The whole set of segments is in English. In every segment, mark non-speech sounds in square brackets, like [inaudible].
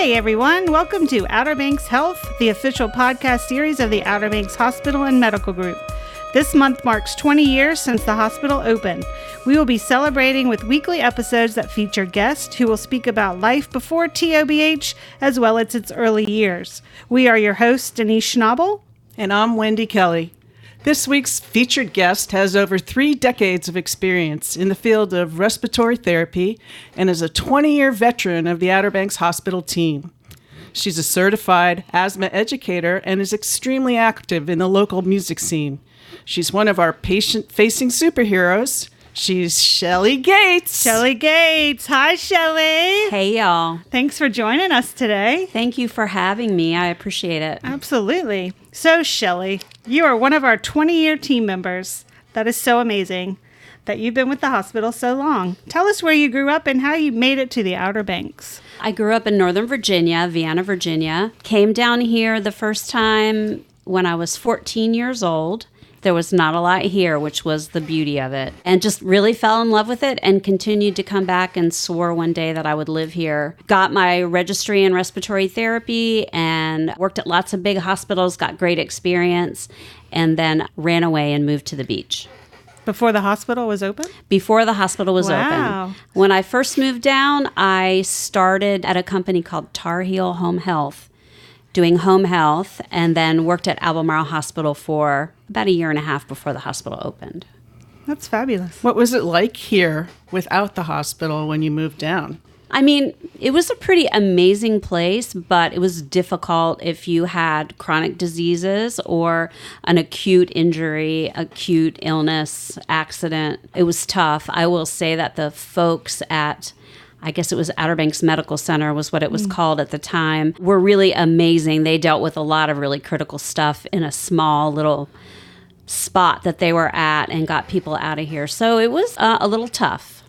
Hey everyone, welcome to Outer Banks Health, the official podcast series of the Outer Banks Hospital and Medical Group. This month marks 20 years since the hospital opened. We will be celebrating with weekly episodes that feature guests who will speak about life before TOBH as well as its early years. We are your hosts, Denise Schnabel. And I'm Wendy Kelly. This week's featured guest has over three decades of experience in the field of respiratory therapy and is a 20 year veteran of the Outer Banks Hospital team. She's a certified asthma educator and is extremely active in the local music scene. She's one of our patient facing superheroes. She's Shelli Gates. Shelli Gates. Hi, Shelli. Hey, y'all. Thanks for joining us today. Thank you for having me. I appreciate it. Absolutely. So, Shelli, you are one of our 20 year team members. That is so amazing that you've been with the hospital so long. Tell us where you grew up and how you made it to the Outer Banks. I grew up in Northern Virginia, Vienna, Virginia. Came down here the first time when I was 14 years old. There was not a lot here, which was the beauty of it. And just really fell in love with it and continued to come back and swore one day that I would live here. Got my registry in respiratory therapy and worked at lots of big hospitals, got great experience, and then ran away and moved to the beach. Before the hospital was open? Before the hospital was Wow. open. When I first moved down, I started at a company called Tar Heel Home Health doing home health and then worked at Albemarle Hospital for about a year and a half before the hospital opened. That's fabulous. What was it like here without the hospital when you moved down? I mean, it was a pretty amazing place, but it was difficult if you had chronic diseases or an acute injury, acute illness, accident. It was tough. I will say that the folks at I guess it was Outer Banks Medical Center was what it was called at the time, were really amazing. They dealt with a lot of really critical stuff in a small little spot that they were at and got people out of here. So it was uh, a little tough.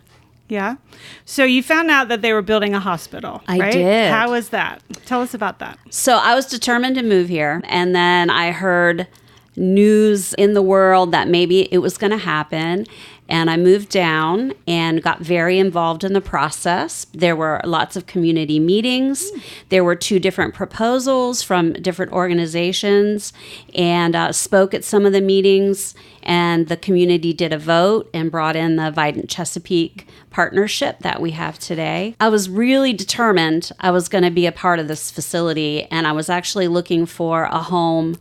Yeah. So you found out that they were building a hospital. I right? did. How was that? Tell us about that. So I was determined to move here. And then I heard news in the world that maybe it was going to happen. And I moved down and got very involved in the process. There were lots of community meetings. There were two different proposals from different organizations and uh, spoke at some of the meetings. And the community did a vote and brought in the Vidant Chesapeake partnership that we have today. I was really determined I was going to be a part of this facility. And I was actually looking for a home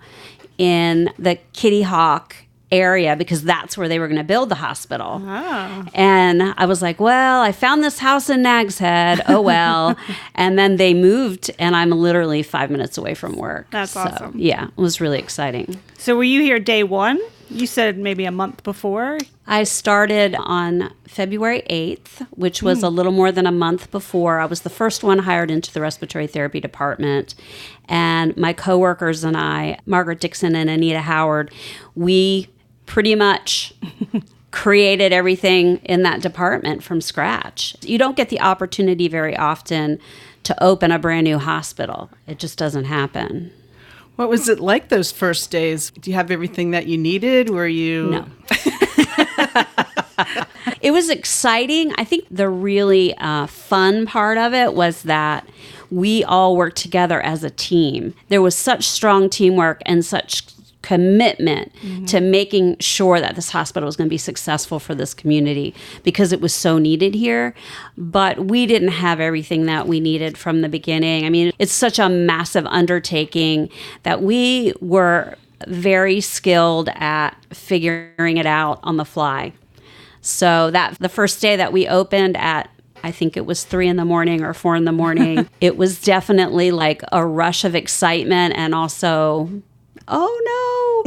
in the Kitty Hawk area because that's where they were going to build the hospital. Oh. And I was like, well, I found this house in Nag's Head. Oh, [laughs] well. and then they moved, and I'm literally five minutes away from work. That's So, awesome. Yeah, it was really exciting. So were you here day one? You said maybe a month before. I started on February 8th, which was hmm. a little more than a month before. I was the first one hired into the respiratory therapy department. And my coworkers and I, Margaret Dixon and Anita Howard, we pretty much [laughs] created everything in that department from scratch. You don't get the opportunity very often to open a brand new hospital. It just doesn't happen. What was it like those first days? Do you have everything that you needed? Were you No. [laughs] it was exciting. I think the really uh, fun part of it was that we all worked together as a team. There was such strong teamwork and such commitment mm-hmm. to making sure that this hospital was going to be successful for this community because it was so needed here. But we didn't have everything that we needed from the beginning. I mean, it's such a massive undertaking that we were very skilled at figuring it out on the fly. So that the first day that we opened at I think it was three in the morning or four in the morning. [laughs] it was definitely like a rush of excitement and also, oh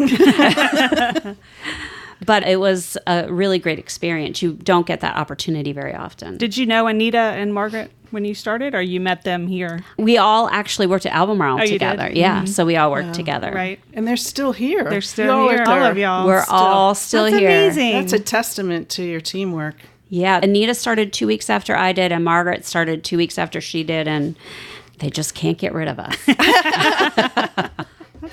no. [laughs] but it was a really great experience. You don't get that opportunity very often. Did you know Anita and Margaret when you started, or you met them here? we all actually worked at Albemarle Oh, you did? together. Yeah, mm-hmm. so we all worked together. Right. and they're still here. They're still Y'all here. All of y'all. We're Still. all still That's here. amazing. That's a testament to your teamwork. Yeah, Anita started two weeks after I did, and Margaret started two weeks after she did, and they just can't get rid of us. [laughs] [laughs]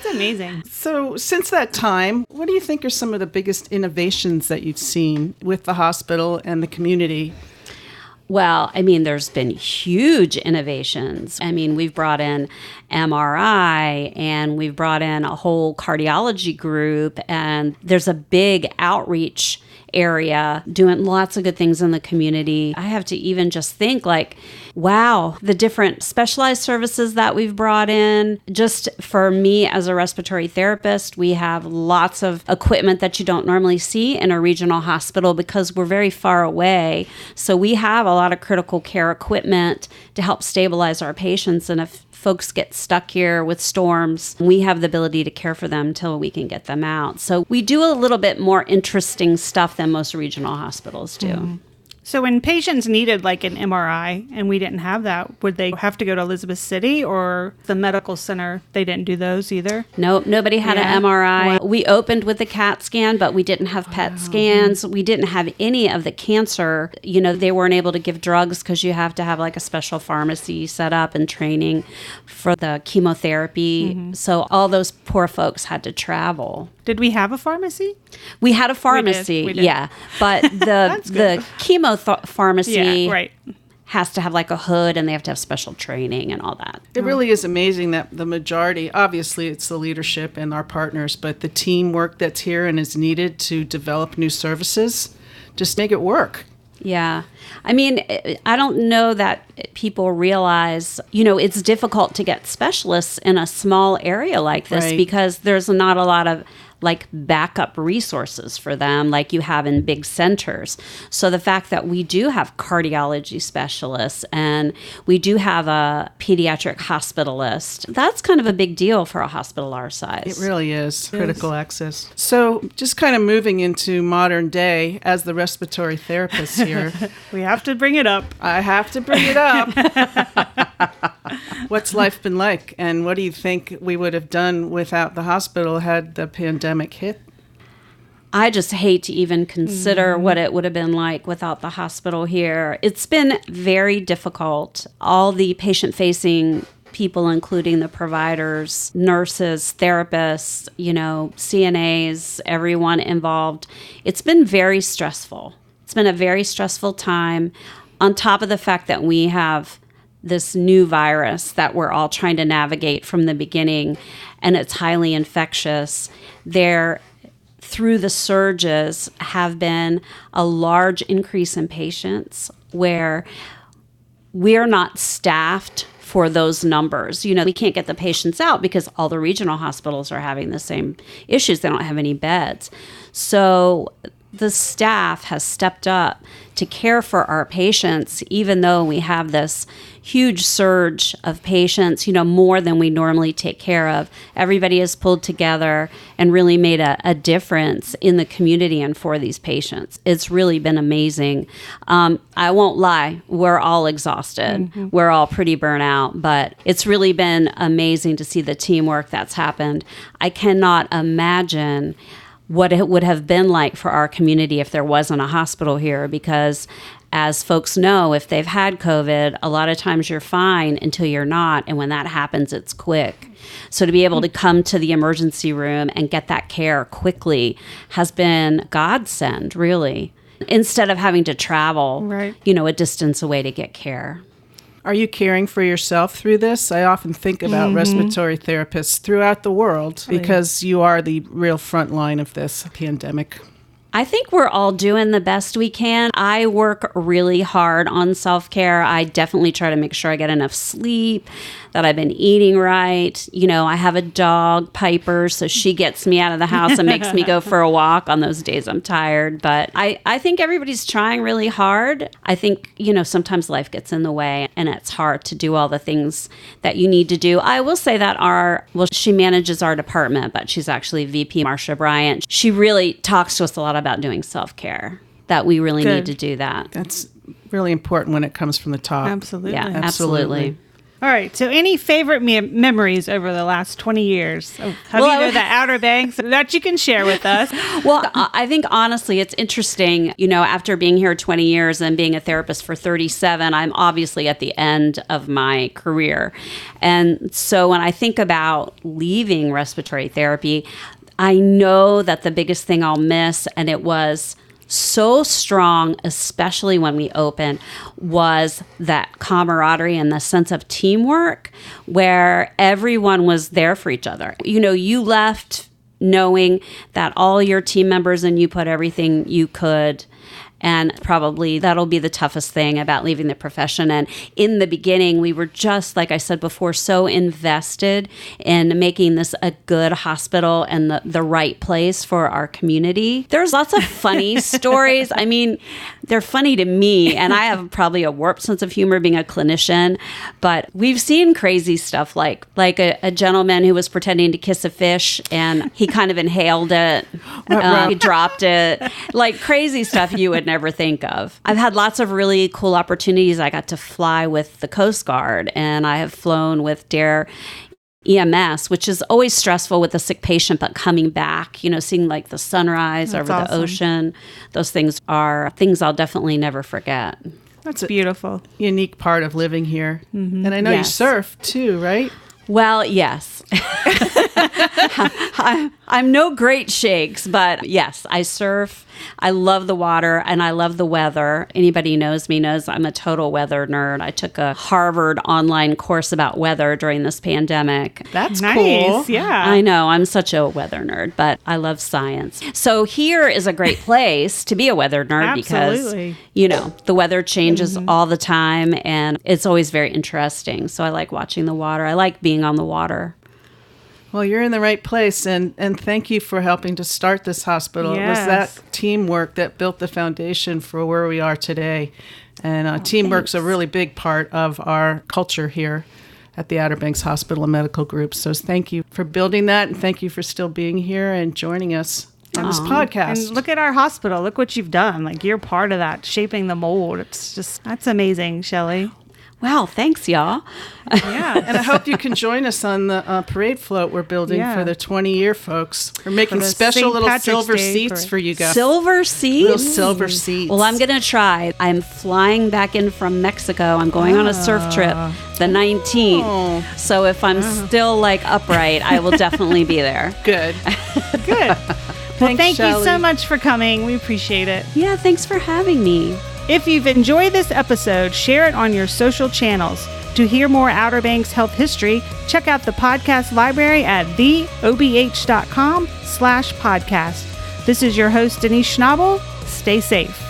That's amazing. So, since that time, what do you think are some of the biggest innovations that you've seen with the hospital and the community? Well, I mean, there's been huge innovations. I mean, we've brought in MRI and we've brought in a whole cardiology group, and there's a big outreach area doing lots of good things in the community. I have to even just think like, wow, the different specialized services that we've brought in. Just for me as a respiratory therapist, we have lots of equipment that you don't normally see in a regional hospital because we're very far away. So we have a lot of critical care equipment to help stabilize our patients. And if folks get stuck here with storms, we have the ability to care for them until we can get them out. So we do a little bit more interesting stuff than most regional hospitals do. Mm-hmm. So when patients needed like an MRI and we didn't have that, would they have to go to Elizabeth City or the medical center? They didn't do those either. Nope, nobody had yeah. an MRI. Wow. We opened with a CAT scan, but we didn't have PET wow. scans. We didn't have any of the cancer. You know, they weren't able to give drugs because you have to have like a special pharmacy set up and training for the chemotherapy. Mm-hmm. So all those poor folks had to travel. Did we have a pharmacy? We had a pharmacy, we did. We did. yeah. But [laughs] the the chemo th- pharmacy yeah, right. has to have like a hood and they have to have special training and all that. It really is amazing that the majority, obviously, it's the leadership and our partners, but the teamwork that's here and is needed to develop new services, just make it work. Yeah. I mean, eh, I don't know that people realize, you know, it's difficult to get specialists in a small area like this right. because there's not a lot of like backup resources for them like you have in big centers. So the fact that we do have cardiology specialists and we do have a pediatric hospitalist, that's kind of a big deal for a hospital our size. It really is. It critical is. access. So just kind of moving into modern day as the respiratory therapist here. [laughs] we have to bring it up. I have to bring it up. [laughs] What's life been like and what do you think we would have done without the hospital had the pandemic hit? I just hate to even consider mm what it would have been like without the hospital here. It's been very difficult. All the patient facing people, including the providers, nurses, therapists, you know, CNAs, everyone involved, it's been very stressful. It's been a very stressful time, on top of the fact that we have this new virus that we're all trying to navigate from the beginning and it's highly infectious. There, through the surges, have been a large increase in patients where we're not staffed for those numbers. You know, we can't get the patients out because all the regional hospitals are having the same issues. They don't have any beds. So the staff has stepped up to care for our patients, even though we have this huge surge of patients, you know, more than we normally take care of. Everybody has pulled together and really made a, a difference in the community and for these patients. It's really been amazing. Um, I won't lie, we're all exhausted. Mm-hmm. We're all pretty burnt out, but it's really been amazing to see the teamwork that's happened. I cannot imagine what it would have been like for our community if there wasn't a hospital here because as folks know if they've had covid a lot of times you're fine until you're not and when that happens it's quick so to be able to come to the emergency room and get that care quickly has been godsend really instead of having to travel right. you know a distance away to get care are you caring for yourself through this? I often think about mm-hmm. respiratory therapists throughout the world because you are the real front line of this pandemic. I think we're all doing the best we can. I work really hard on self care. I definitely try to make sure I get enough sleep that I've been eating right. You know, I have a dog, Piper, so she gets me out of the house and makes me go [laughs] for a walk on those days I'm tired. But I, I think everybody's trying really hard. I think, you know, sometimes life gets in the way and it's hard to do all the things that you need to do. I will say that our, well, she manages our department, but she's actually VP Marsha Bryant. She really talks to us a lot about doing self care, that we really Good. need to do that. That's really important when it comes from the top. Absolutely. Yeah, absolutely. absolutely. All right. So, any favorite me- memories over the last 20 years oh, of well, you know, the Outer Banks [laughs] that you can share with us? [laughs] well, I think honestly, it's interesting. You know, after being here 20 years and being a therapist for 37, I'm obviously at the end of my career. And so, when I think about leaving respiratory therapy, I know that the biggest thing I'll miss, and it was so strong, especially when we opened, was that camaraderie and the sense of teamwork where everyone was there for each other. You know, you left knowing that all your team members and you put everything you could and probably that'll be the toughest thing about leaving the profession. And in the beginning, we were just, like I said before, so invested in making this a good hospital and the, the right place for our community. There's lots of funny [laughs] stories. I mean, they're funny to me, and I have probably a warped sense of humor being a clinician, but we've seen crazy stuff like like a, a gentleman who was pretending to kiss a fish and he kind of inhaled it, um, he dropped it, like crazy stuff you would never think of. I've had lots of really cool opportunities. I got to fly with the Coast Guard, and I have flown with Dare EMS, which is always stressful with a sick patient, but coming back, you know, seeing like the sunrise That's over awesome. the ocean, those things are things I'll definitely never forget. That's a Beautiful. unique part of living here. Mm-hmm. And I know you surf too, right? Well, yes. [laughs] [laughs] I, I'm no great shakes, but yes, I surf. I love the water and I love the weather. Anybody who knows me knows I'm a total weather nerd. I took a Harvard online course about weather during this pandemic. That's Nice. cool. Yeah. I know I'm such a weather nerd, but I love science. So here is a great place to be a weather nerd [laughs] Absolutely. because you know the weather changes mm-hmm. all the time and it's always very interesting. So I like watching the water. I like being on the water. Well, you're in the right place, and and thank you for helping to start this hospital. Yes. It was that teamwork that built the foundation for where we are today, and uh, teamwork's a really big part of our culture here at the Outer Banks Hospital and Medical Group. So thank you for building that, and thank you for still being here and joining us on this podcast. And look at our hospital. Look what you've done. Like you're part of that, shaping the mold. It's just that's amazing, Shelli. Wow, thanks y'all. Yeah. and I hope you can join us on the uh, parade float we're building Yeah. for the 20 year folks. We're making special St. little Patrick's silver Day seats parade. for you guys. Silver seats. Little silver seats. Well, I'm going to try. I'm flying back in from Mexico. I'm going on a surf trip the 19th. Oh. So if I'm still like upright, I will definitely be there. [laughs] Good. Good. Well, Thanks, thank you so much for coming. We appreciate it. Yeah, thanks for having me. If you've enjoyed this episode, share it on your social channels. To hear more Outer Banks health history, check out the podcast library at theobh.com slash podcast. This is your host, Denise Schnabel. Stay safe.